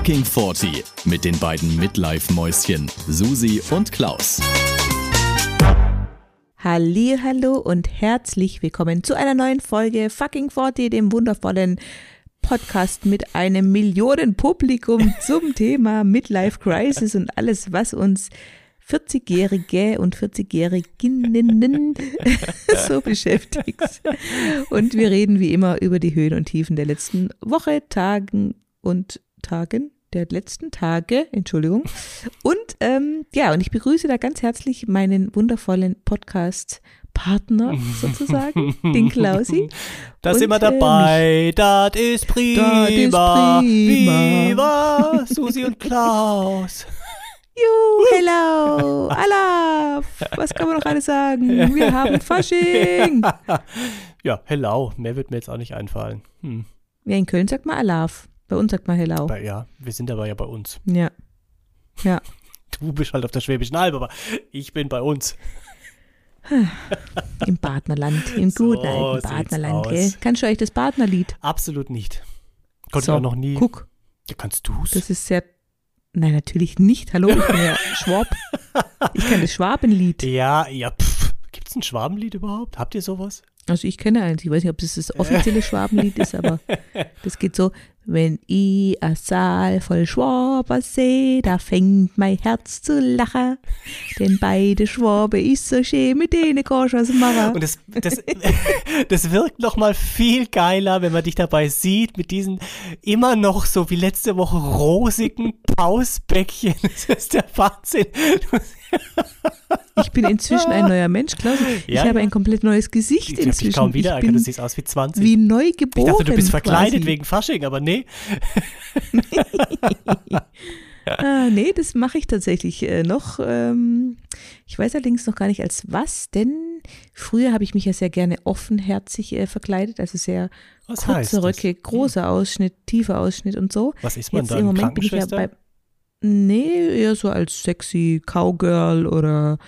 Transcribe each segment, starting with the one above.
Fucking 40 mit den beiden Midlife-Mäuschen Susi und Klaus. Halli, hallo und herzlich willkommen zu einer neuen Folge Fucking 40, dem wundervollen Podcast mit einem Millionenpublikum zum Thema Midlife Crisis und alles, was uns 40-Jährige und 40-Jähriginnen so beschäftigt. Und wir reden wie immer über die Höhen und Tiefen der letzten Woche, Tagen und Tagen der letzten Tage, Entschuldigung. Und ähm, ja, und ich begrüße da ganz herzlich meinen wundervollen Podcast-Partner sozusagen, den Klausi. Da sind wir ähm, dabei, das ist prima, Das ist prima. viva, Susi und Klaus. Juhu, hello, Allah, was kann man noch alles sagen? Wir haben Fasching. Ja, hello, mehr wird mir jetzt auch nicht einfallen. Hm. Ja, in Köln sagt man Alaf, bei uns sagt man hello. Aber ja, wir sind aber ja bei uns. Ja, ja. Du bist halt auf der Schwäbischen Alb, aber ich bin bei uns. Im Partnerland, im So guten alten Partnerland, gell? Kannst du euch das Partnerlied? Absolut nicht. Konnte So, ich auch noch nie. Guck, Ja, kannst du's? das ist sehr. Nein, natürlich nicht. Hallo, ich bin ja Schwab. Ich kann das Schwabenlied. Ja, ja, pff. Gibt's ein Schwabenlied überhaupt? Habt ihr sowas? Also ich kenne eins. Ich weiß nicht, ob das das offizielle Schwabenlied ist, aber das geht so. Wenn ich a Saal voll Schwaber seh, da fängt mein Herz zu lachen. Denn beide Schwabe ist so schön, mit denen kannst du was machen. Und das, das, das wirkt noch mal viel geiler, wenn man dich dabei sieht, mit diesen immer noch so wie letzte Woche rosigen Pausbäckchen. Das ist der Wahnsinn. Ich bin inzwischen ein neuer Mensch, Klaus. Ich Ja, habe ja. ein komplett neues Gesicht Ich habe inzwischen. dich kaum ich wiedererkannt, du siehst aus wie 20. wie neu geboren. ich dachte, du bist verkleidet quasi. wegen Fasching, aber nee. Ah, nee, das mache ich tatsächlich äh, noch. Ähm, ich weiß allerdings noch gar nicht als was, denn früher habe ich mich ja sehr gerne offenherzig äh, verkleidet, also sehr Was kurze das? Röcke, großer Ausschnitt, tiefer Ausschnitt und so. Was ist man Jetzt dann? im Moment bin ich ja bei. Nee, eher so als sexy Cowgirl oder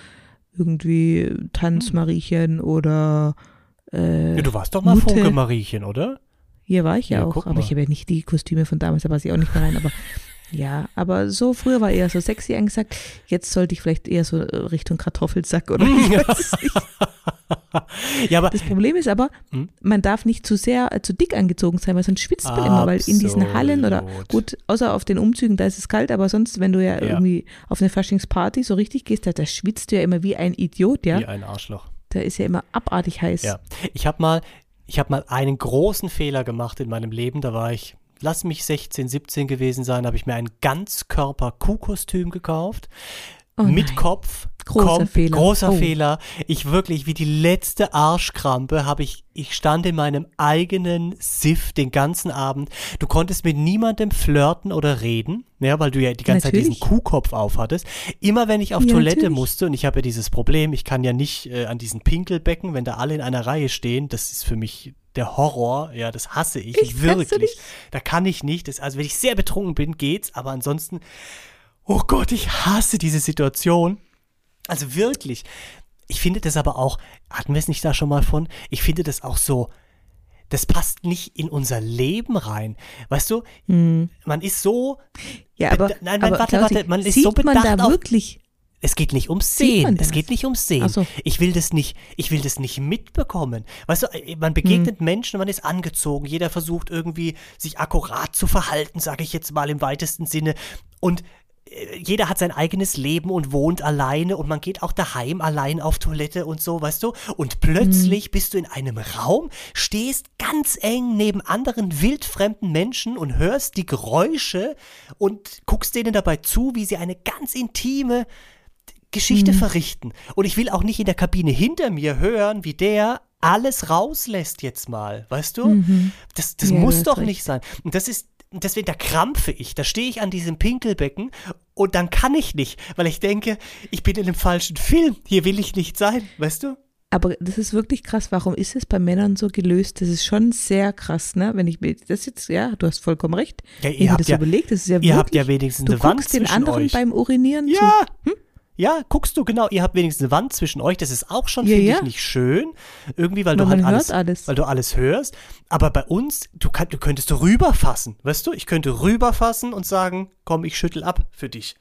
irgendwie Tanzmariechen oder äh, ja, du warst doch mal. Funke Mariechen, oder? Hier war ich ja, Ja, auch, aber mal. ich habe ja nicht die Kostüme von damals, da passe ich auch nicht mehr rein. Aber ja, aber so früher war eher so sexy angesagt. Jetzt sollte ich vielleicht eher so Richtung Kartoffelsack oder ja, aber Das Problem ist aber, Hm? man darf nicht zu sehr, äh, zu dick angezogen sein, weil sonst schwitzt man immer, weil in diesen Hallen oder gut, außer auf den Umzügen, da ist es kalt, aber sonst, wenn du ja, Ja. irgendwie auf eine Faschingsparty so richtig gehst, da, da schwitzt du ja immer wie ein Idiot, ja. wie ein Arschloch. Da ist ja immer abartig heiß. Ja, ich habe mal, ich habe mal einen großen Fehler gemacht in meinem Leben. Da war ich, lass mich 16, 17 gewesen sein, habe ich mir ein Ganzkörper-Kuhkostüm gekauft. Oh mit. Kopf. Großer Fehler. Großer Oh. Fehler. Ich wirklich, wie die letzte Arschkrampe, habe ich, ich stand in meinem eigenen Siff den ganzen Abend. Du konntest mit niemandem flirten oder reden, ja, weil du ja die ganze Natürlich. Zeit diesen Kuhkopf aufhattest. Immer wenn ich auf Ja, Toilette natürlich. musste, und ich habe ja dieses Problem, ich kann ja nicht äh, an diesen Pinkelbecken, wenn da alle in einer Reihe stehen, das ist für mich der Horror, ja, das hasse ich, Ich wirklich. Da kann ich nicht. Das, also wenn ich sehr betrunken bin, geht's, aber ansonsten, oh Gott, ich hasse diese Situation. Also wirklich. Ich finde das aber auch, hatten wir es nicht da schon mal von? Ich finde das auch so, das passt nicht in unser Leben rein. Weißt du, man ist so, Ja, aber, nein, nein, aber warte, Klausi, warte, man ist sieht so man bedacht da auf- wirklich, es geht nicht ums Sehen. Es geht nicht ums Sehen. So. Ich will das nicht, ich will das nicht mitbekommen. Weißt du, äh, man begegnet Hm. Menschen, man ist angezogen, jeder versucht irgendwie sich akkurat zu verhalten, sage ich jetzt mal im weitesten Sinne. Und äh, jeder hat sein eigenes Leben und wohnt alleine und man geht auch daheim allein auf Toilette und so, weißt du? Und plötzlich Hm. bist du in einem Raum, stehst ganz eng neben anderen wildfremden Menschen und hörst die Geräusche und guckst denen dabei zu, wie sie eine ganz intime Geschichte verrichten. Und ich will auch nicht in der Kabine hinter mir hören, wie der alles rauslässt jetzt mal, weißt du? Das, das Ja, muss doch recht. nicht sein. Und das ist, deswegen, da krampfe ich. Da stehe ich an diesem Pinkelbecken und dann kann ich nicht, weil ich denke, ich bin in einem falschen Film. Hier will ich nicht sein, weißt du? Aber das ist wirklich krass. Warum ist es bei Männern so gelöst? Das ist schon sehr krass, ne? Wenn ich mir das jetzt, ja, du hast vollkommen recht. Ja, ihr habt das ja- überlegt, das ist ja Ihr habt wirklich, ja wenigstens du eine Wand guckst den zwischen anderen euch. beim Urinieren Ja, zu. Ja, guckst du, genau, ihr habt wenigstens eine Wand zwischen euch, das ist auch schon, Ja, finde ja. ich, nicht schön. Irgendwie, weil Aber du halt alles, alles. weil du alles hörst. Aber bei uns, du, kann, du könntest rüberfassen, weißt du? Ich könnte rüberfassen und sagen, komm, ich schüttel ab für dich.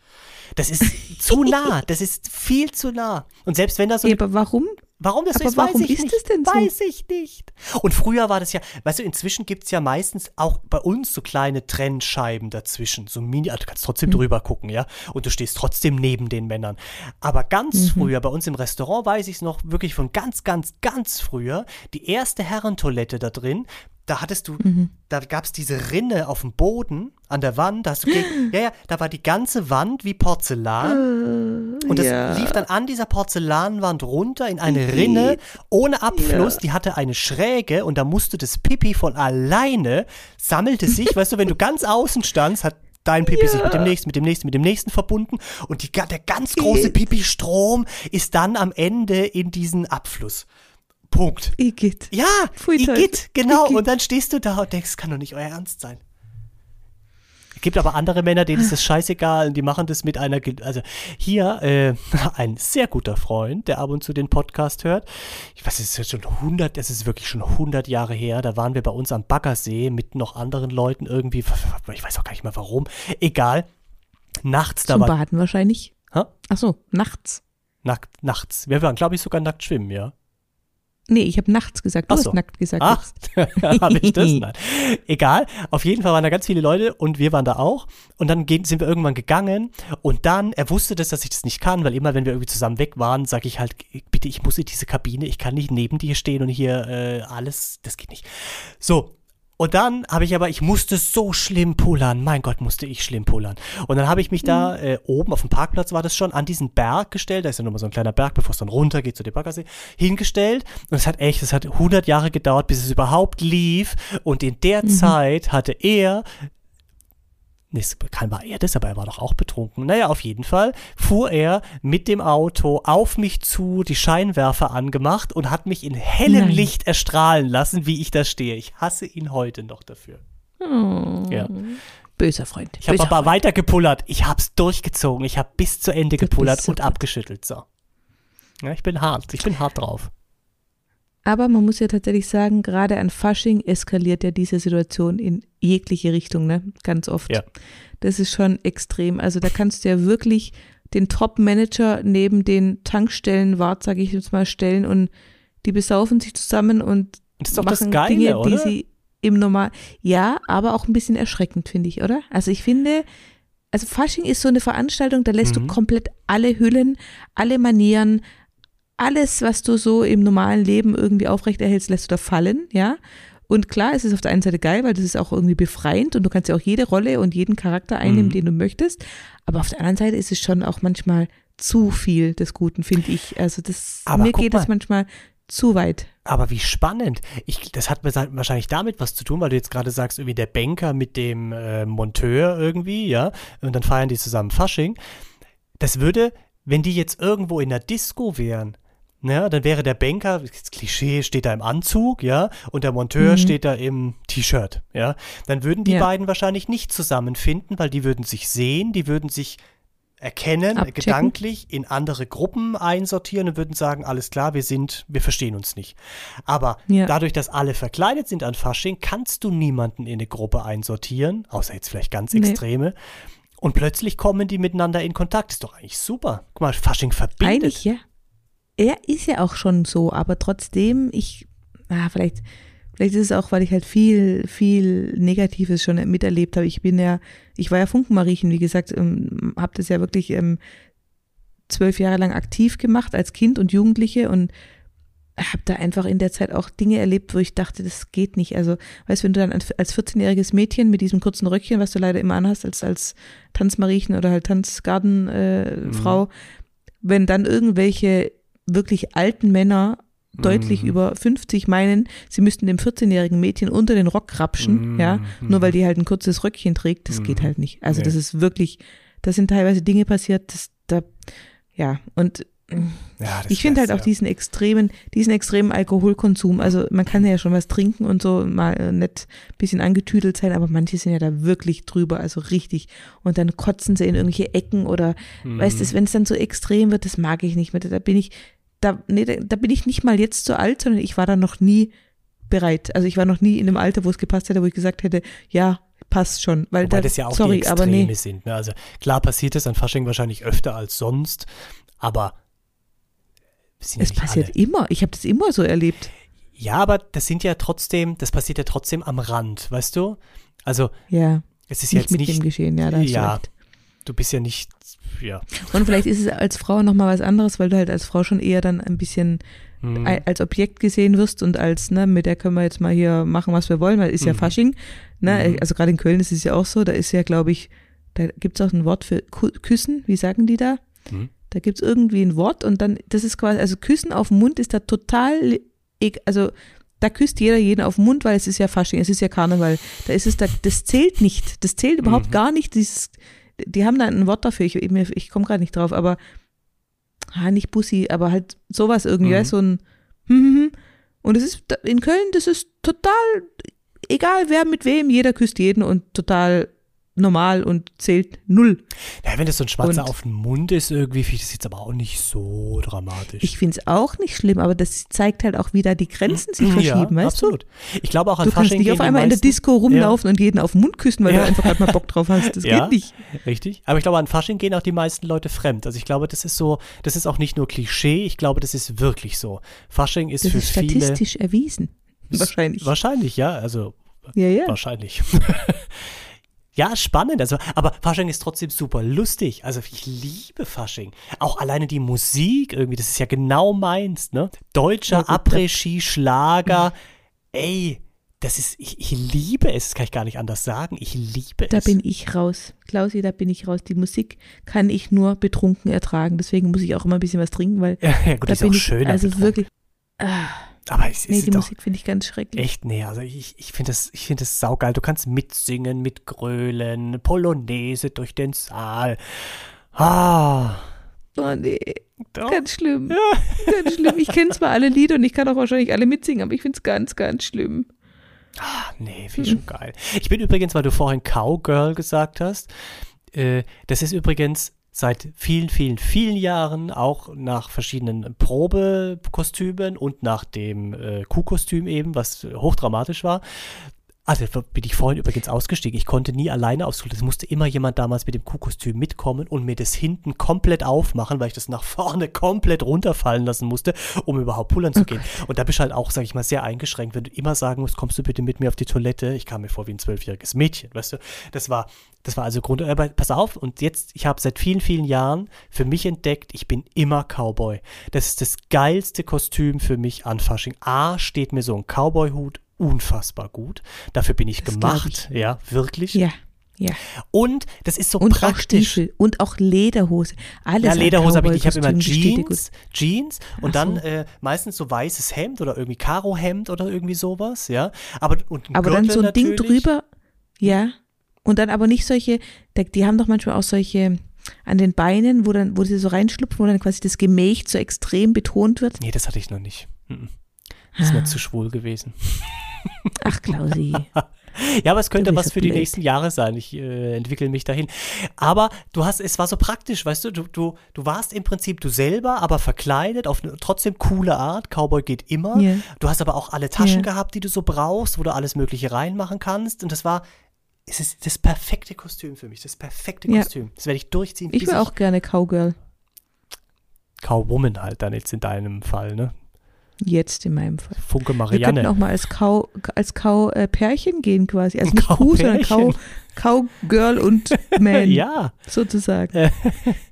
Das ist zu nah, das ist viel zu nah. Und selbst wenn da so Ja, aber warum? Warum das so ist, weiß warum ich ist nicht. es denn so? Weiß ich nicht. Und früher war das ja, weißt du, inzwischen gibt es ja meistens auch bei uns so kleine Trennscheiben dazwischen. So Mini, also du kannst trotzdem Mhm. drüber gucken, ja. Und du stehst trotzdem neben den Männern. Aber ganz Mhm. früher, bei uns im Restaurant weiß ich es noch wirklich von ganz, ganz, ganz früher, die erste Herrentoilette da drin, da hattest du, Mhm. da gab es diese Rinne auf dem Boden, an der Wand, da hast du, ja, ja, da war die ganze Wand wie Porzellan. Und das ja. lief dann an dieser Porzellanwand runter in eine Rinne ohne Abfluss. Ja. Die hatte eine Schräge und da musste das Pipi von alleine, sammelte sich, weißt du, wenn du ganz außen standst, hat dein Pipi sich mit dem nächsten, mit dem nächsten, mit dem nächsten verbunden und die, der ganz große. Pipi-Strom ist dann am Ende in diesen Abfluss. Punkt. Igitt. Ja, Pfui Igitt, genau. Igitt. Und dann stehst du da und denkst, kann doch nicht euer Ernst sein. Es gibt aber andere Männer, denen ist das scheißegal und die machen das mit einer, Ge- also hier äh, ein sehr guter Freund, der ab und zu den Podcast hört. Ich weiß, es ist jetzt schon 100, es ist wirklich schon 100 Jahre her, da waren wir bei uns am Baggersee mit noch anderen Leuten irgendwie, ich weiß auch gar nicht mehr warum, egal. Nachts, Zum war, Baden wahrscheinlich. Hä? Ach so, nachts. nackt, nachts. Wir waren, glaube ich, sogar nackt schwimmen, ja. Nee, ich habe nachts gesagt. Du Ach so. hast nackt gesagt. Ach, habe ich das? Nein. Egal. Auf jeden Fall waren da ganz viele Leute und wir waren da auch. Und dann gehen, sind wir irgendwann gegangen und dann, er wusste das, dass ich das nicht kann, weil immer, wenn wir irgendwie zusammen weg waren, sage ich halt, bitte, ich muss in diese Kabine, ich kann nicht neben dir stehen und hier äh, alles, das geht nicht. So. Und dann habe ich aber, ich musste so schlimm pullern. Mein Gott, musste ich schlimm pullern. Und dann habe ich mich da äh, oben auf dem Parkplatz war das schon, an diesen Berg gestellt. Da ist ja nochmal so ein kleiner Berg, bevor es dann runter geht zu dem Baggersee, hingestellt. Und es hat echt, es hat 100 Jahre gedauert, bis es überhaupt lief. Und in der Zeit hatte er kann war er das, aber er war doch auch betrunken. Naja, auf jeden Fall fuhr er mit dem Auto auf mich zu, die Scheinwerfer angemacht und hat mich in hellem Nein. Licht erstrahlen lassen, wie ich da stehe. Ich hasse ihn heute noch dafür. Oh, Ja. Böser Freund. Ich habe aber Freund. weiter gepullert. Ich hab's durchgezogen. Ich habe bis zu Ende gepullert und abgeschüttelt. So. Ja, ich bin hart. Ich bin hart drauf. Aber man muss ja tatsächlich sagen, gerade an Fasching eskaliert ja diese Situation in jegliche Richtung, ne? Ganz oft. Ja. Das ist schon extrem. Also da kannst du ja wirklich den Top-Manager neben den Tankstellenwart, sage ich jetzt mal, stellen und die besaufen sich zusammen und machen Geile, Dinge, oder? die sie im Normal. Ja, aber auch ein bisschen erschreckend, finde ich, oder? Also ich finde, also Fasching ist so eine Veranstaltung, da lässt Mhm. du komplett alle Hüllen, alle Manieren, alles, was du so im normalen Leben irgendwie aufrechterhältst, lässt du da fallen, ja. Und klar, es ist auf der einen Seite geil, weil das ist auch irgendwie befreiend und du kannst ja auch jede Rolle und jeden Charakter einnehmen, Mhm. den du möchtest. Aber auf der anderen Seite ist es schon auch manchmal zu viel des Guten, finde ich. Also das, Aber mir geht es manchmal zu weit. Aber wie spannend. Ich, das hat mir wahrscheinlich damit was zu tun, weil du jetzt gerade sagst, irgendwie der Banker mit dem äh, Monteur irgendwie, ja, und dann feiern die zusammen Fasching. Das würde, wenn die jetzt irgendwo in der Disco wären, ne, dann wäre der Banker, das Klischee, steht da im Anzug, ja, und der Monteur Mhm. steht da im T-Shirt, ja. Dann würden die Ja. beiden wahrscheinlich nicht zusammenfinden, weil die würden sich sehen, die würden sich erkennen, Abchecken. gedanklich in andere Gruppen einsortieren und würden sagen, alles klar, wir sind, wir verstehen uns nicht. Aber Ja. dadurch, dass alle verkleidet sind an Fasching, kannst du niemanden in eine Gruppe einsortieren, außer jetzt vielleicht ganz Nee. Extreme. Und plötzlich kommen die miteinander in Kontakt. Ist doch eigentlich super. Guck mal, Fasching verbindet. Eigentlich, ja. Er ist ja auch schon so, aber trotzdem, ich, ah, vielleicht, vielleicht ist es auch, weil ich halt viel, viel Negatives schon miterlebt habe. Ich bin ja, ich war ja Funkenmariechen, wie gesagt, ähm, habe das ja wirklich ähm, zwölf Jahre lang aktiv gemacht als Kind und Jugendliche und habe da einfach in der Zeit auch Dinge erlebt, wo ich dachte, das geht nicht. Also, weißt du, wenn du dann als als 14-jähriges Mädchen mit diesem kurzen Röckchen, was du leider immer anhast, als, als Tanzmariechen oder halt Tanzgartenfrau, äh, Frau, wenn dann irgendwelche wirklich alten Männer deutlich Mhm. über 50 meinen, sie müssten dem 14-jährigen Mädchen unter den Rock krapschen, Mhm. ja, nur weil die halt ein kurzes Röckchen trägt, das geht Mhm. halt nicht. Also Nee. das ist wirklich, da sind teilweise Dinge passiert, das, da, ja, und Ja, Ich finde halt auch ja. diesen extremen, diesen extremen Alkoholkonsum. Also man kann ja schon was trinken und so mal äh, nett bisschen angetüdelt sein, aber manche sind ja da wirklich drüber, also richtig. Und dann kotzen sie in irgendwelche Ecken oder weißt Mhm. du, wenn es dann so extrem wird, das mag ich nicht mehr. Da bin ich, da, nee, da, da bin ich nicht mal jetzt so alt, sondern ich war da noch nie bereit. Also ich war noch nie in einem Alter, wo es gepasst hätte, wo ich gesagt hätte, ja, passt schon. Weil Wobei da, das ja auch sorry, die aber Extreme nee. sind. Ne? Also klar passiert es an Fasching wahrscheinlich öfter als sonst, aber es passiert alle. immer. Ich habe das immer so erlebt. Ja, aber das sind ja trotzdem, das passiert ja trotzdem am Rand, weißt du? Also Ja, es ist ja nicht jetzt mit dem nicht, Geschehen, ja, da hast du ja, recht. du bist ja nicht, ja. Und vielleicht ist es als Frau nochmal was anderes, weil du halt als Frau schon eher dann ein bisschen Hm. als Objekt gesehen wirst und als, ne, mit der können wir jetzt mal hier machen, was wir wollen, weil ist ja Mhm. Fasching. Ne? Mhm. Also gerade in Köln ist es ja auch so, da ist ja, glaube ich, da gibt es auch ein Wort für Küssen, wie sagen die da? Mhm. Da gibt es irgendwie ein Wort und dann, das ist quasi, also Küssen auf den Mund ist da total, also da küsst jeder jeden auf den Mund, weil es ist ja Fasching, es ist ja Karneval. Da ist es da, das zählt nicht, das zählt überhaupt Mhm. gar nicht. Dieses, die haben da ein Wort dafür, ich, ich, komme gerade nicht drauf, aber ah, nicht Bussi, aber halt sowas irgendwie, Mhm. weißt, so ein hm, hm, hm. und es ist in Köln, das ist total egal wer mit wem, jeder küsst jeden und total normal und zählt null. Ja, wenn das so ein Schmatzer Und- auf den Mund ist irgendwie, finde ich das jetzt aber auch nicht so dramatisch. Ich finde es auch nicht schlimm, aber das zeigt halt auch, wie da die Grenzen sich verschieben, ja, weißt absolut. Ich glaube auch du? an Du kannst Fasching nicht gehen auf einmal in der Disco rumlaufen und jeden auf den Mund küssen, weil Ja. du einfach gerade mal Bock drauf hast. Das Ja. geht nicht. Richtig. Aber ich glaube, an Fasching gehen auch die meisten Leute fremd. Also ich glaube, das ist so, das ist auch nicht nur Klischee, ich glaube, das ist wirklich so. Fasching ist Das für ist viele. statistisch erwiesen. Wahrscheinlich. Wahrscheinlich, ja. Also Ja, ja. wahrscheinlich. ja, spannend. Also, aber Fasching ist trotzdem super lustig. Also ich liebe Fasching. Auch alleine die Musik irgendwie, das ist ja genau meins, ne? Deutscher Ja, gut, Après-Ski, Schlager. Ey, das ist, ich, ich liebe es, das kann ich gar nicht anders sagen. Ich liebe Da es. bin ich raus. Klausi, da bin ich raus. Die Musik kann ich nur betrunken ertragen. Deswegen muss ich auch immer ein bisschen was trinken, weil ja, ja, gut, da ist bin auch ich schöner. also betrunken. wirklich. Ah, Aber es nee, die Musik finde ich ganz schrecklich. echt, nee, also ich, ich finde das, ich finde das saugeil. Du kannst mitsingen, mitgrölen, Polonaise durch den Saal. Ah. Oh nee, Doch. ganz schlimm. Ganz schlimm. Ich kenne zwar alle Lieder und ich kann auch wahrscheinlich alle mitsingen, aber ich finde es ganz, ganz schlimm. Ah, nee, finde ich schon geil. Ich bin übrigens, weil du vorhin Cowgirl gesagt hast, äh, das ist übrigens seit vielen, vielen, vielen Jahren auch nach verschiedenen Probekostümen und nach dem äh, Kuhkostüm eben, was hochdramatisch war. Also bin ich vorhin übrigens ausgestiegen. Ich konnte nie alleine aufs Klo. Es musste immer jemand damals mit dem Kuhkostüm mitkommen und mir das hinten komplett aufmachen, weil ich das nach vorne komplett runterfallen lassen musste, um überhaupt pullern zu gehen. Und da bist du halt auch, sag ich mal, sehr eingeschränkt, wenn du immer sagen musst, kommst du bitte mit mir auf die Toilette. Ich kam mir vor wie ein zwölfjähriges Mädchen, weißt du. Das war, das war also Grund. Aber pass auf, und jetzt, ich habe seit vielen, vielen Jahren für mich entdeckt, ich bin immer Cowboy. Das ist das geilste Kostüm für mich an Fasching. A, steht mir so ein Cowboy-Hut unfassbar gut. Dafür bin ich Das gemacht. Ja, wirklich. Ja, ja. Und das ist so Und auch praktisch. Stiefel und auch Lederhose. Alles Ja, Lederhose habe ich nicht. Ich habe immer. Jeans, Jeans und Ach dann so. äh, meistens so weißes Hemd oder irgendwie Karohemd oder irgendwie sowas, ja. Aber, und Aber dann so ein Ding natürlich. drüber, ja. Und dann aber nicht solche, die haben doch manchmal auch solche an den Beinen, wo dann, wo sie so reinschlupfen, wo dann quasi das Gemächt so extrem betont wird. Nee, das hatte ich noch nicht. Mhm. Das ist Ah. mir zu schwul gewesen. Ach, Klausi. Ja, aber es könnte was so für die blöd. nächsten Jahre sein. Ich äh, entwickle mich dahin. Aber du hast, es war so praktisch, weißt du, du, du, du warst im Prinzip du selber, aber verkleidet auf eine trotzdem coole Art. Cowboy geht immer. Ja. Du hast aber auch alle Taschen Ja. gehabt, die du so brauchst, wo du alles Mögliche reinmachen kannst. Und das war, es ist das perfekte Kostüm für mich, das perfekte Ja. Kostüm. Das werde ich durchziehen. Ich wäre auch gerne Cowgirl. Cowwoman halt dann jetzt in deinem Fall, ne? Jetzt in meinem Fall. Funke Wir könnten Marianne. auch mal als Cow, als Cow äh, Pärchen gehen quasi. Also nicht Kuh, sondern Cow-Pärchen. Cow, Cowgirl und Man ja. sozusagen.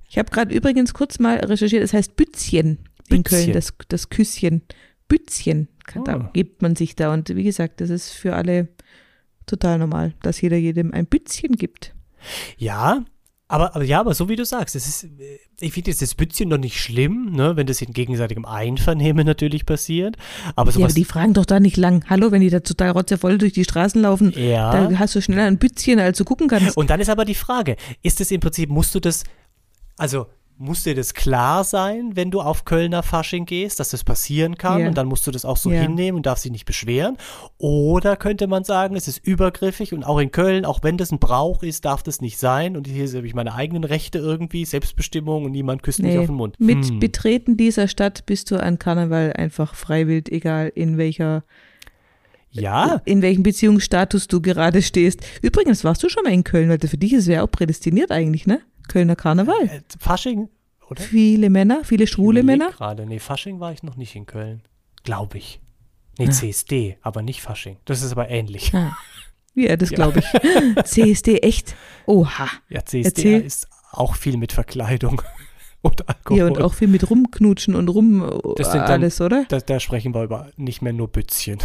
Ich habe gerade übrigens kurz mal recherchiert, es heißt Bützchen in Bützchen. Köln, das, das Küsschen. Bützchen kann, da Ah. gibt man sich da. Und wie gesagt, das ist für alle total normal, dass jeder jedem ein Bützchen gibt. Ja, aber, aber ja, aber so wie du sagst, es ist, äh, ich finde jetzt das Bützchen noch nicht schlimm, ne, wenn das in gegenseitigem Einvernehmen natürlich passiert. Aber ja, sowas. aber die fragen doch da nicht lang. Hallo, wenn die da total rotzevoll durch die Straßen laufen, ja. da hast du schneller ein Bützchen, als du gucken kannst. Und dann ist aber die Frage, ist es im Prinzip, musst du das, also muss dir das klar sein, wenn du auf Kölner Fasching gehst, dass das passieren kann Ja. und dann musst du das auch so Ja. hinnehmen und darfst dich nicht beschweren. Oder könnte man sagen, es ist übergriffig und auch in Köln, auch wenn das ein Brauch ist, darf das nicht sein und hier habe ich meine eigenen Rechte irgendwie, Selbstbestimmung und niemand küsst mich Nee, auf den Mund. mit Hm. Betreten dieser Stadt bist du an Karneval einfach freiwillig, egal in welcher, Ja, in welchem Beziehungsstatus du gerade stehst. Übrigens warst du schon mal in Köln, weil für dich ist es ja auch prädestiniert eigentlich, ne? Kölner Karneval. äh, Fasching, oder? Viele Männer, viele schwule Männer. Gerade, nee, Fasching war ich noch nicht in Köln. Glaube ich. Nee, Ah. CSD, aber nicht Fasching. Das ist aber ähnlich. Ah. Ja, das glaube ich. CSD, echt? Oha. Ja, CSD Erzähl. ist auch viel mit Verkleidung und Alkohol. Ja, und auch viel mit rumknutschen und rum Das sind dann- alles, oder? Da, da sprechen wir über nicht mehr nur Bützchen.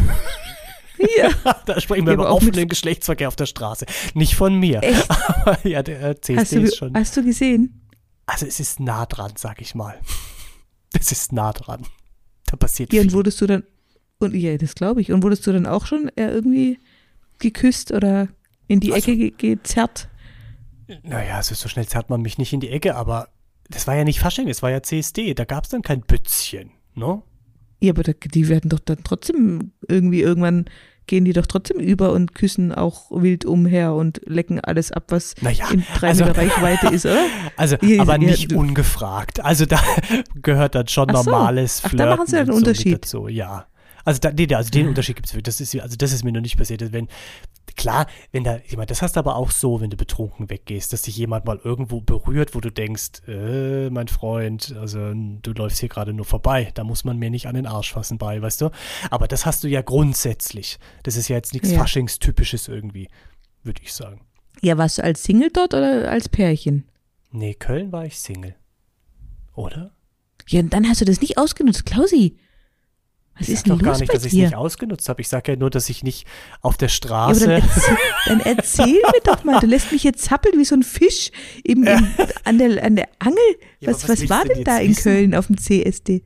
Ja. da sprechen wir über offenen Geschlechtsverkehr auf der Straße. Nicht von mir. Echt? Aber ja, der äh, CSD Hast du, ist schon. hast du gesehen? Also es ist nah dran, sag ich mal. Es ist nah dran. Da passiert Ja, und viel. wurdest du dann, und ja, das glaube ich, und wurdest du dann auch schon äh, irgendwie geküsst oder in die Also- Ecke ge gezerrt? Naja, also so schnell zerrt man mich nicht in die Ecke, aber das war ja nicht Fasching, es war ja CSD. Da gab es dann kein Bützchen, ne? Ja, aber die werden doch dann trotzdem irgendwie irgendwann gehen die doch trotzdem über und küssen auch wild umher und lecken alles ab, was Naja, in drei also- Meter Reichweite ist, oder? Also, Ja, aber ja, nicht ungefragt. Also da gehört dann schon Ach so. normales Ach, Flirten da machen sie einen und so Unterschied. dazu, ja. Also, da, nee, also den Unterschied gibt es. Das ist, also das ist mir noch nicht passiert. Wenn, klar, wenn da jemand, das hast du aber auch so, wenn du betrunken weggehst, dass dich jemand mal irgendwo berührt, wo du denkst, äh, mein Freund, also du läufst hier gerade nur vorbei, da muss man mir nicht an den Arsch fassen bei, weißt du? Aber das hast du ja grundsätzlich. Das ist ja jetzt nichts Ja. Faschingstypisches irgendwie, würde ich sagen. Ja, warst du als Single dort oder als Pärchen? Nee, Köln war ich Single. Oder? Ja, und dann hast du das nicht ausgenutzt, Klausi. Was Ich ist doch gar nicht, dass ich es nicht ausgenutzt habe. Ich sage ja nur, dass ich nicht auf der Ja, Straße. dann, erzähl, dann erzähl mir doch mal, du lässt mich jetzt zappeln wie so ein Fisch im, im, an, der, an der Angel. Ja, was was was war denn da in wissen? Köln auf dem CSD?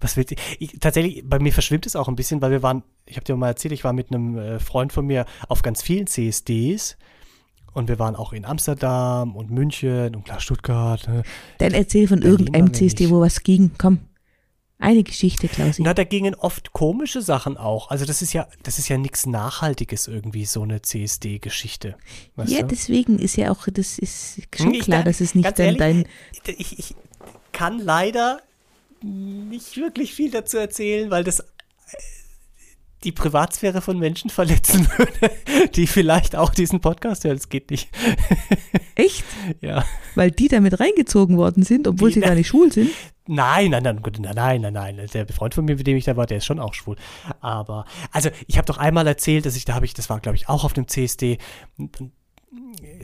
was willst du? Ich, tatsächlich, bei mir verschwimmt es auch ein bisschen, weil wir waren, ich habe dir mal erzählt, ich war mit einem äh, Freund von mir auf ganz vielen CSDs. Und wir waren auch in Amsterdam und München und klar Stuttgart. ne? Dann erzähl von Berlin irgendeinem CSD, wo was ging. Komm. Eine Geschichte, Klausi. Na, da gingen oft komische Sachen auch. Also das ist ja, das ist ja nichts Nachhaltiges irgendwie, so eine CSD-Geschichte. Ja, du? deswegen ist ja auch, das ist schon Hm, ich- klar, dass es nicht dann ehrlich, dein. ich, ich kann leider nicht wirklich viel dazu erzählen, weil das äh, die Privatsphäre von Menschen verletzen würde, die vielleicht auch diesen Podcast hören. Das geht nicht. Echt? Ja. Weil die damit reingezogen worden sind, obwohl Die- sie gar nicht schwul sind. Nein, nein, nein, nein, nein, nein. Der Freund von mir, mit dem ich da war, der ist schon auch schwul. Aber, also, ich habe doch einmal erzählt, dass ich, da habe ich, das war, glaube ich, auch auf dem CSD.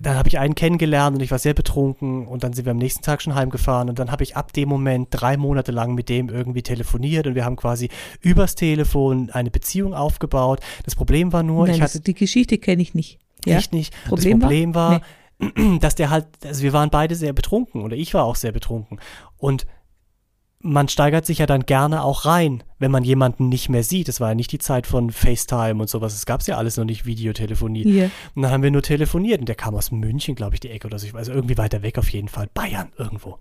Dann habe ich einen kennengelernt und ich war sehr betrunken und dann sind wir am nächsten Tag schon heimgefahren und dann habe ich ab dem Moment drei Monate lang mit dem irgendwie telefoniert und wir haben quasi übers Telefon eine Beziehung aufgebaut. Das Problem war nur, Nein, ich hatte die Geschichte kenne ich nicht. Ja? Echt nicht. Problem das war? Problem war, dass der halt, also wir waren beide sehr betrunken oder ich war auch sehr betrunken. Und man steigert sich ja dann gerne auch rein, wenn man jemanden nicht mehr sieht. Das war ja nicht die Zeit von FaceTime und sowas. Es gab ja alles noch nicht Videotelefonie. Hier. Und dann haben wir nur telefoniert und der kam aus München, glaube ich, die Ecke oder so. Also irgendwie weiter weg auf jeden Fall. Bayern irgendwo.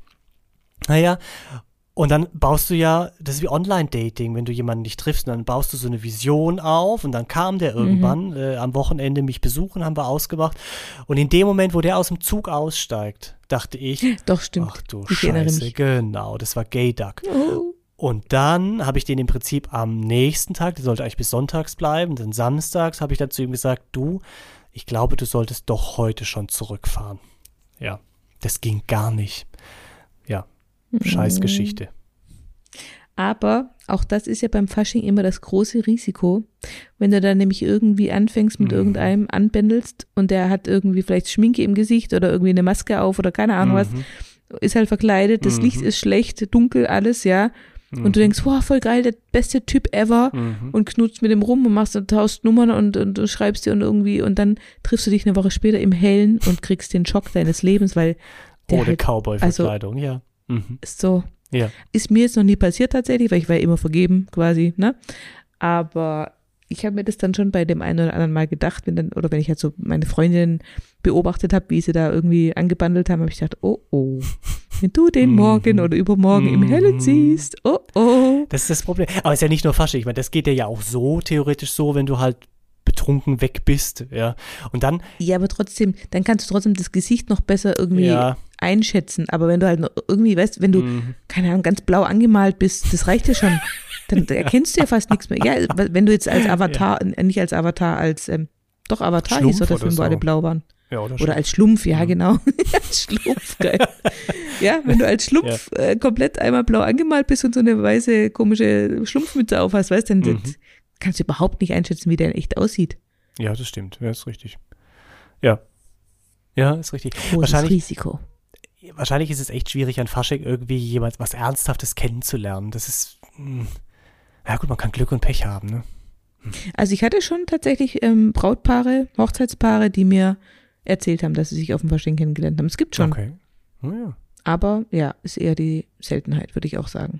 Naja, und dann baust du ja, das ist wie Online-Dating, wenn du jemanden nicht triffst, dann baust du so eine Vision auf und dann kam der irgendwann äh, am Wochenende mich besuchen, haben wir ausgemacht. Und in dem Moment, wo der aus dem Zug aussteigt, dachte ich, Doch, stimmt. ach du ich Scheiße, genau, das war Gay Duck. Oh. Und dann habe ich den im Prinzip am nächsten Tag, der sollte eigentlich bis sonntags bleiben, dann samstags habe ich dann zu ihm gesagt, du, ich glaube, du solltest doch heute schon zurückfahren. Ja, das ging gar nicht. Ja, scheiß Geschichte. Aber auch das ist ja beim Fasching immer das große Risiko. Wenn du dann nämlich irgendwie anfängst mit Mhm. irgendeinem anbändelst und der hat irgendwie vielleicht Schminke im Gesicht oder irgendwie eine Maske auf oder keine Ahnung was, Mhm. ist halt verkleidet, das Mhm. Licht ist schlecht, dunkel, alles, ja. Und du denkst, wow, voll geil, der beste Typ ever Mhm. und knutzt mit dem rum und machst und tauscht Nummern und, und, du schreibst dir und irgendwie und dann triffst du dich eine Woche später im Hellen und kriegst den Schock deines Lebens, weil der Ohne halt Cowboy-Verkleidung, ja. Mhm. ist so Ja. ist mir jetzt noch nie passiert tatsächlich, weil ich war ja immer vergeben quasi, ne? Aber ich habe mir das dann schon bei dem einen oder anderen Mal gedacht, wenn dann, oder wenn ich halt so meine Freundin beobachtet habe, wie sie da irgendwie angebandelt haben, habe ich gedacht, oh oh, Wenn du den morgen oder übermorgen im Hellen siehst, oh oh. Das ist das Problem. Aber es ist ja nicht nur Fasching. Ich meine, das geht dir ja auch so, theoretisch so, wenn du halt betrunken weg bist, ja. Und dann, Ja, aber trotzdem, dann kannst du trotzdem das Gesicht noch besser irgendwie Ja. Einschätzen. Aber wenn du halt irgendwie, weißt, wenn du, Mhm. keine Ahnung, ganz blau angemalt bist, das reicht ja schon. Dann erkennst du ja fast nichts mehr. Ja, wenn du jetzt als Avatar, äh, nicht als Avatar, als, ähm, doch Avatar hieß doch der oder Film, wo so. alle blau waren. ja, oder, Oder als Schlumpf, ja, genau. als Schlumpf, geil. ja, wenn du als Schlumpf äh, komplett einmal blau angemalt bist und so eine weiße, komische Schlumpfmütze auf hast, weißt du, dann Mhm. kannst du überhaupt nicht einschätzen, wie der in echt aussieht. Ja, das stimmt. Ja, ist richtig. Ja. Ja, ist richtig. Großes Wahrscheinlich, Risiko. Wahrscheinlich ist es echt schwierig, an Fasching irgendwie jemand was Ernsthaftes kennenzulernen. Das ist. Mh. Ja, gut, man kann Glück und Pech haben, ne? Also ich hatte schon tatsächlich ähm, Brautpaare, Hochzeitspaare, die mir erzählt haben, dass sie sich auf dem Fasching kennengelernt haben. Es gibt schon. Okay. Oh, ja. Aber ja, ist eher die Seltenheit, würde ich auch sagen.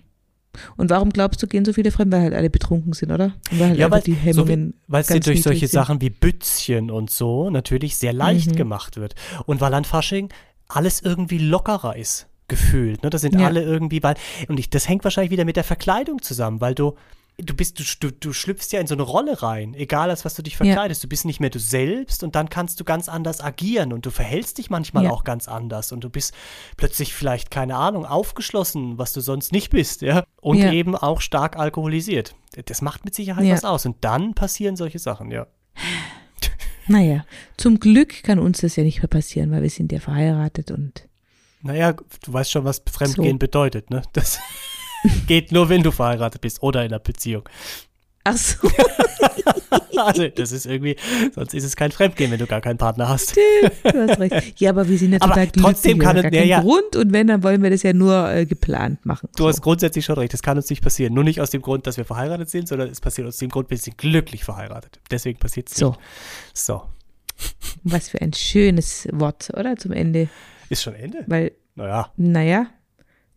Und warum glaubst du, gehen so viele fremd, weil halt alle betrunken sind, oder? Und weil halt Ja, weil, die so Hemmungen wie, weil es dir durch solche sind. Sachen wie Bützchen und so natürlich sehr leicht Mhm. gemacht wird. Und weil an Fasching alles irgendwie lockerer ist, gefühlt. Ne? Da sind Ja. alle irgendwie, weil, und ich, das hängt wahrscheinlich wieder mit der Verkleidung zusammen, weil du, du bist, du, du, schlüpfst ja in so eine Rolle rein, egal als was du dich verkleidest. Du bist nicht mehr du selbst und dann kannst du ganz anders agieren und du verhältst dich manchmal Ja. auch ganz anders und du bist plötzlich vielleicht, keine Ahnung, aufgeschlossen, was du sonst nicht bist, ja. Und Ja. eben auch stark alkoholisiert. Das macht mit Sicherheit Ja. was aus. Und dann passieren solche Sachen, ja. Naja, zum Glück kann uns das ja nicht mehr passieren, weil wir sind ja verheiratet und Naja, du weißt schon, was Fremdgehen So. bedeutet, ne? Das geht nur, wenn du verheiratet bist oder in einer Beziehung. Ach so, Also, das ist irgendwie, sonst ist es kein Fremdgehen, wenn du gar keinen Partner hast. du hast recht. Ja, aber wir sind ja Aber total trotzdem glücklich, kann es- gar ja. Grund und wenn, dann wollen wir das ja nur äh, geplant machen. Du so. hast grundsätzlich schon recht, das kann uns nicht passieren. Nur nicht aus dem Grund, dass wir verheiratet sind, sondern es passiert aus dem Grund, wir sind glücklich verheiratet. Deswegen passiert es So, nicht. So. was für ein schönes Wort, oder? Zum Ende. Ist schon Ende? Weil, Naja. naja,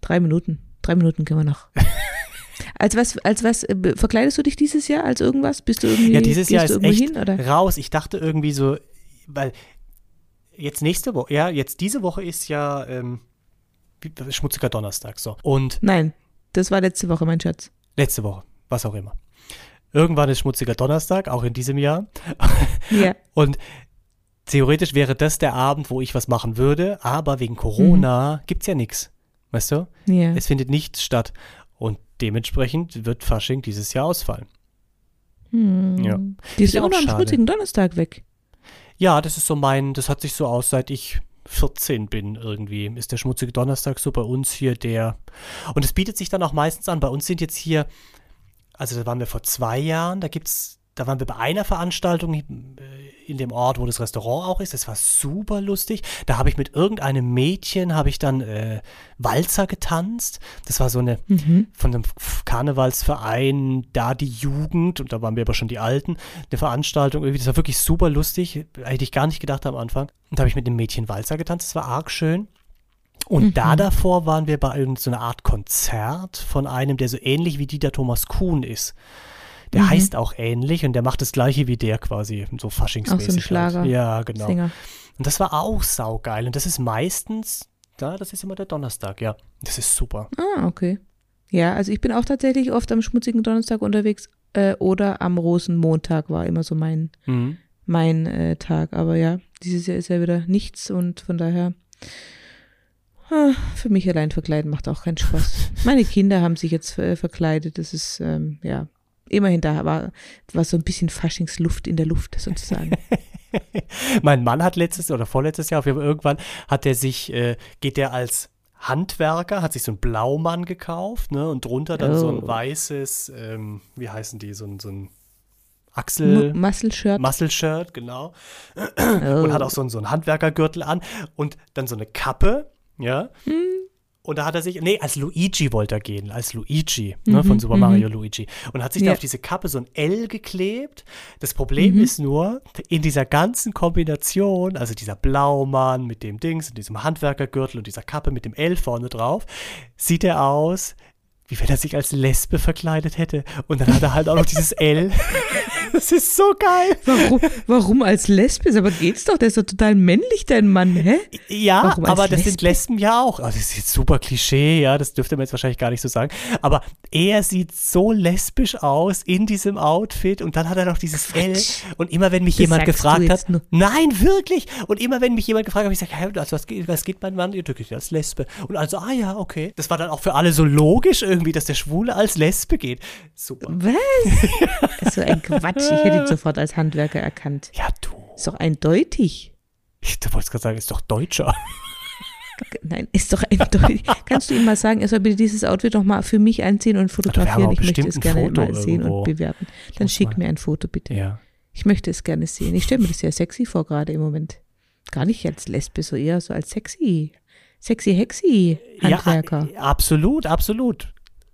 drei Minuten. Drei Minuten können wir noch. Als was, als was, äh, verkleidest du dich dieses Jahr als irgendwas? Bist du irgendwie, Ja, dieses Jahr ist echt hin, oder? raus. Ich dachte irgendwie so, weil jetzt nächste Woche, ja, jetzt diese Woche ist ja ähm, schmutziger Donnerstag, so. Und Nein, das war letzte Woche, mein Schatz. letzte Woche, was auch immer. Irgendwann ist schmutziger Donnerstag, auch in diesem Jahr. Ja, Und theoretisch wäre das der Abend, wo ich was machen würde, aber wegen Corona gibt's ja nichts. Weißt du? ja. Es findet nichts statt. Dementsprechend wird Fasching dieses Jahr ausfallen. Hm. Ja. Die ist ja auch noch am schmutzigen Donnerstag weg. Ja, das ist so mein, das hat sich so aus, seit ich 14 bin irgendwie, ist der schmutzige Donnerstag so bei uns hier der. Und es bietet sich dann auch meistens an. Bei uns sind jetzt hier, also da waren wir vor zwei Jahren, da gibt's, da waren wir bei einer Veranstaltung äh, in dem Ort, wo das Restaurant auch ist. Das war super lustig. Da habe ich mit irgendeinem Mädchen, habe ich dann äh, Walzer getanzt. Das war so eine, Mhm. von einem Karnevalsverein, da die Jugend, und da waren wir aber schon die Alten, eine Veranstaltung, irgendwie, das war wirklich super lustig, hätte ich gar nicht gedacht am Anfang. Und da habe ich mit dem Mädchen Walzer getanzt, das war arg schön. Und da davor waren wir bei irgendeiner so Art Konzert von einem, der so ähnlich wie Dieter Thomas Kuhn ist. Der Mhm. heißt auch ähnlich und der macht das gleiche wie der quasi, so faschingsmäßig. Schlager- Halt. Ja, genau. Sänger. Und das war auch saugeil. Und das ist meistens, da, das ist immer der Donnerstag, ja. Das ist super. Ah, okay. Ja, also ich bin auch tatsächlich oft am schmutzigen Donnerstag unterwegs äh, oder am Rosenmontag war immer so mein, Mhm. mein äh, Tag. Aber ja, dieses Jahr ist ja wieder nichts und von daher ah, für mich allein verkleiden macht auch keinen Spaß. Meine Kinder haben sich jetzt äh, verkleidet. Das ist, ähm, ja, immerhin da war, war so ein bisschen Faschingsluft in der Luft sozusagen. mein Mann hat letztes oder vorletztes Jahr auf jeden Fall irgendwann hat er sich, äh, geht der als Handwerker, hat sich so einen Blaumann gekauft, ne? Und drunter dann so ein Oh. weißes, ähm, wie heißen die, so ein, so ein Achsel. M- Muscle-Shirt. Muscle-Shirt, genau. Oh. Und hat auch so, einen- so einen Handwerkergürtel an und dann so eine Kappe, ja. Hm. Und da hat er sich, nee, als Luigi wollte er gehen, als Luigi, ne, von Super Mario Luigi. Und hat sich da Mhm, Ja. auf diese Kappe so ein L geklebt. Das Problem Mhm. ist nur, in dieser ganzen Kombination, also dieser Blaumann mit dem Dings und diesem Handwerkergürtel und dieser Kappe mit dem L vorne drauf, sieht er aus, wie wenn er sich als Lesbe verkleidet hätte. Und dann hat er halt auch noch dieses L. Das ist so geil. Warum, warum als Lesbe? Aber geht's doch, der ist doch total männlich, dein Mann, hä? Ja, aber das sind Lesbe? Lesben ja auch. Also das ist jetzt super Klischee, ja, das dürfte man jetzt wahrscheinlich gar nicht so sagen. Aber er sieht so lesbisch aus in diesem Outfit und dann hat er noch dieses L. Und immer wenn mich Das jemand gefragt hat, nur. nein, wirklich. Und immer wenn mich jemand gefragt hat, habe ich gesagt, also was, geht, was geht mein Mann? Ja, wirklich, als Lesbe. Und also, ah ja, okay. Das war dann auch für alle so logisch irgendwie, dass der Schwule als Lesbe geht. Super. Was? so ein Quatsch. Ich hätte ihn sofort als Handwerker erkannt. Ja, du. Ist doch eindeutig. Ich wollte gerade sagen, ist doch Deutscher. Nein, ist doch eindeutig. Kannst du ihm mal sagen, er soll bitte dieses Outfit noch mal für mich anziehen und fotografieren? Ich möchte es gerne mal sehen irgendwo. und bewerten. Dann schick mir ein Foto bitte. Ja. Ich möchte es gerne sehen. Ich stelle mir das sehr sexy vor, gerade im Moment. Gar nicht als Lesbe, so eher so als sexy. Sexy, hexy Handwerker. Ja, absolut, absolut.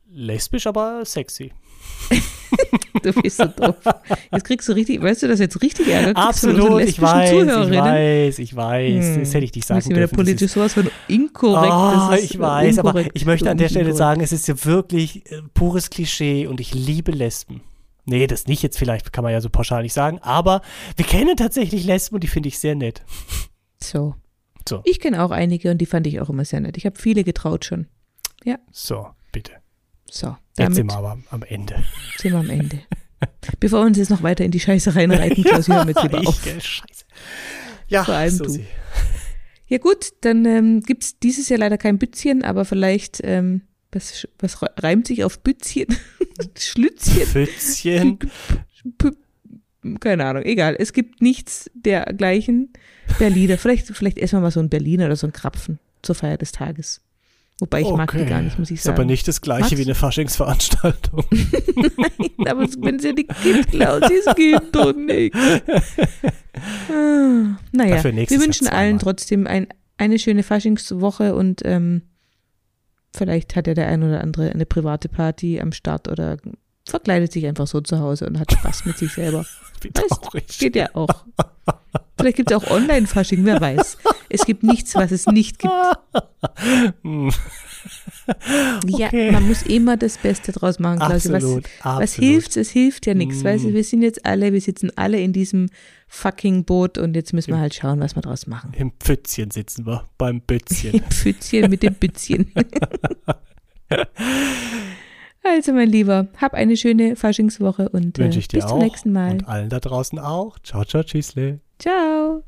Lesbisch, aber sexy. Du bist so doof. Jetzt kriegst du richtig, weißt du, das jetzt richtig Ärger kriegst Absolut, ich weiß, ich weiß, ich weiß. Hm. Das hätte ich nicht sagen dürfen. Politisch ist- sowas von inkorrekt. Ist ich weiß, aber ich möchte an der Stelle inkorrekt. sagen, es ist ja wirklich äh, pures Klischee und ich liebe Lesben. Nee, das nicht jetzt vielleicht, kann man ja so pauschal nicht sagen, aber wir kennen tatsächlich Lesben und die finde ich sehr nett. So. So. Ich kenne auch einige und die fand ich auch immer sehr nett. Ich habe viele getraut schon. So, bitte. So, Jetzt damit sind wir aber am Ende. sind wir am Ende. Bevor wir uns jetzt noch weiter in die Scheiße reinreiten, Klaus, wir jetzt lieber ich, auf. gell, Scheiße. Ja, Vor allem Susi. du. Ja gut, dann ähm, gibt es dieses Jahr leider kein Bützchen, aber vielleicht, ähm, was, was reimt sich auf Bützchen? Schlützchen? Pfützchen. Keine Ahnung, egal. Es gibt nichts dergleichen. Berliner. Vielleicht, vielleicht essen wir mal so ein Berliner oder so ein Krapfen zur Feier des Tages. Wobei ich mag die Okay. gar nicht, muss ich Ist sagen. aber nicht das gleiche Magst wie eine Faschingsveranstaltung. Aber wenn es ja nicht gibt, Klaus, es gibt doch nicht. Ah, naja, wir wünschen allen trotzdem ein, eine schöne Faschingswoche und ähm, vielleicht hat ja der ein oder andere eine private Party am Start oder verkleidet sich einfach so zu Hause und hat Spaß mit sich selber. Wie Weißt. Geht ja auch. Vielleicht gibt es auch Online-Fasching, wer weiß. Es gibt nichts, was es nicht gibt. Hm, Ja, Okay. man muss immer das Beste draus machen, Klaus. Was, absolut, absolut. was hilft? Es hilft ja nichts. Mm. Weißt du, wir sind jetzt alle, wir sitzen alle in diesem fucking Boot und jetzt müssen wir halt schauen, was wir draus machen. Im Pfützchen sitzen wir, beim Bützchen. Im Pfützchen mit dem Bützchen. Also, mein Lieber, hab eine schöne Faschingswoche und äh, Wünsche ich dir bis auch. zum nächsten Mal. Und allen da draußen auch. Ciao, ciao, tschüssle. Ciao.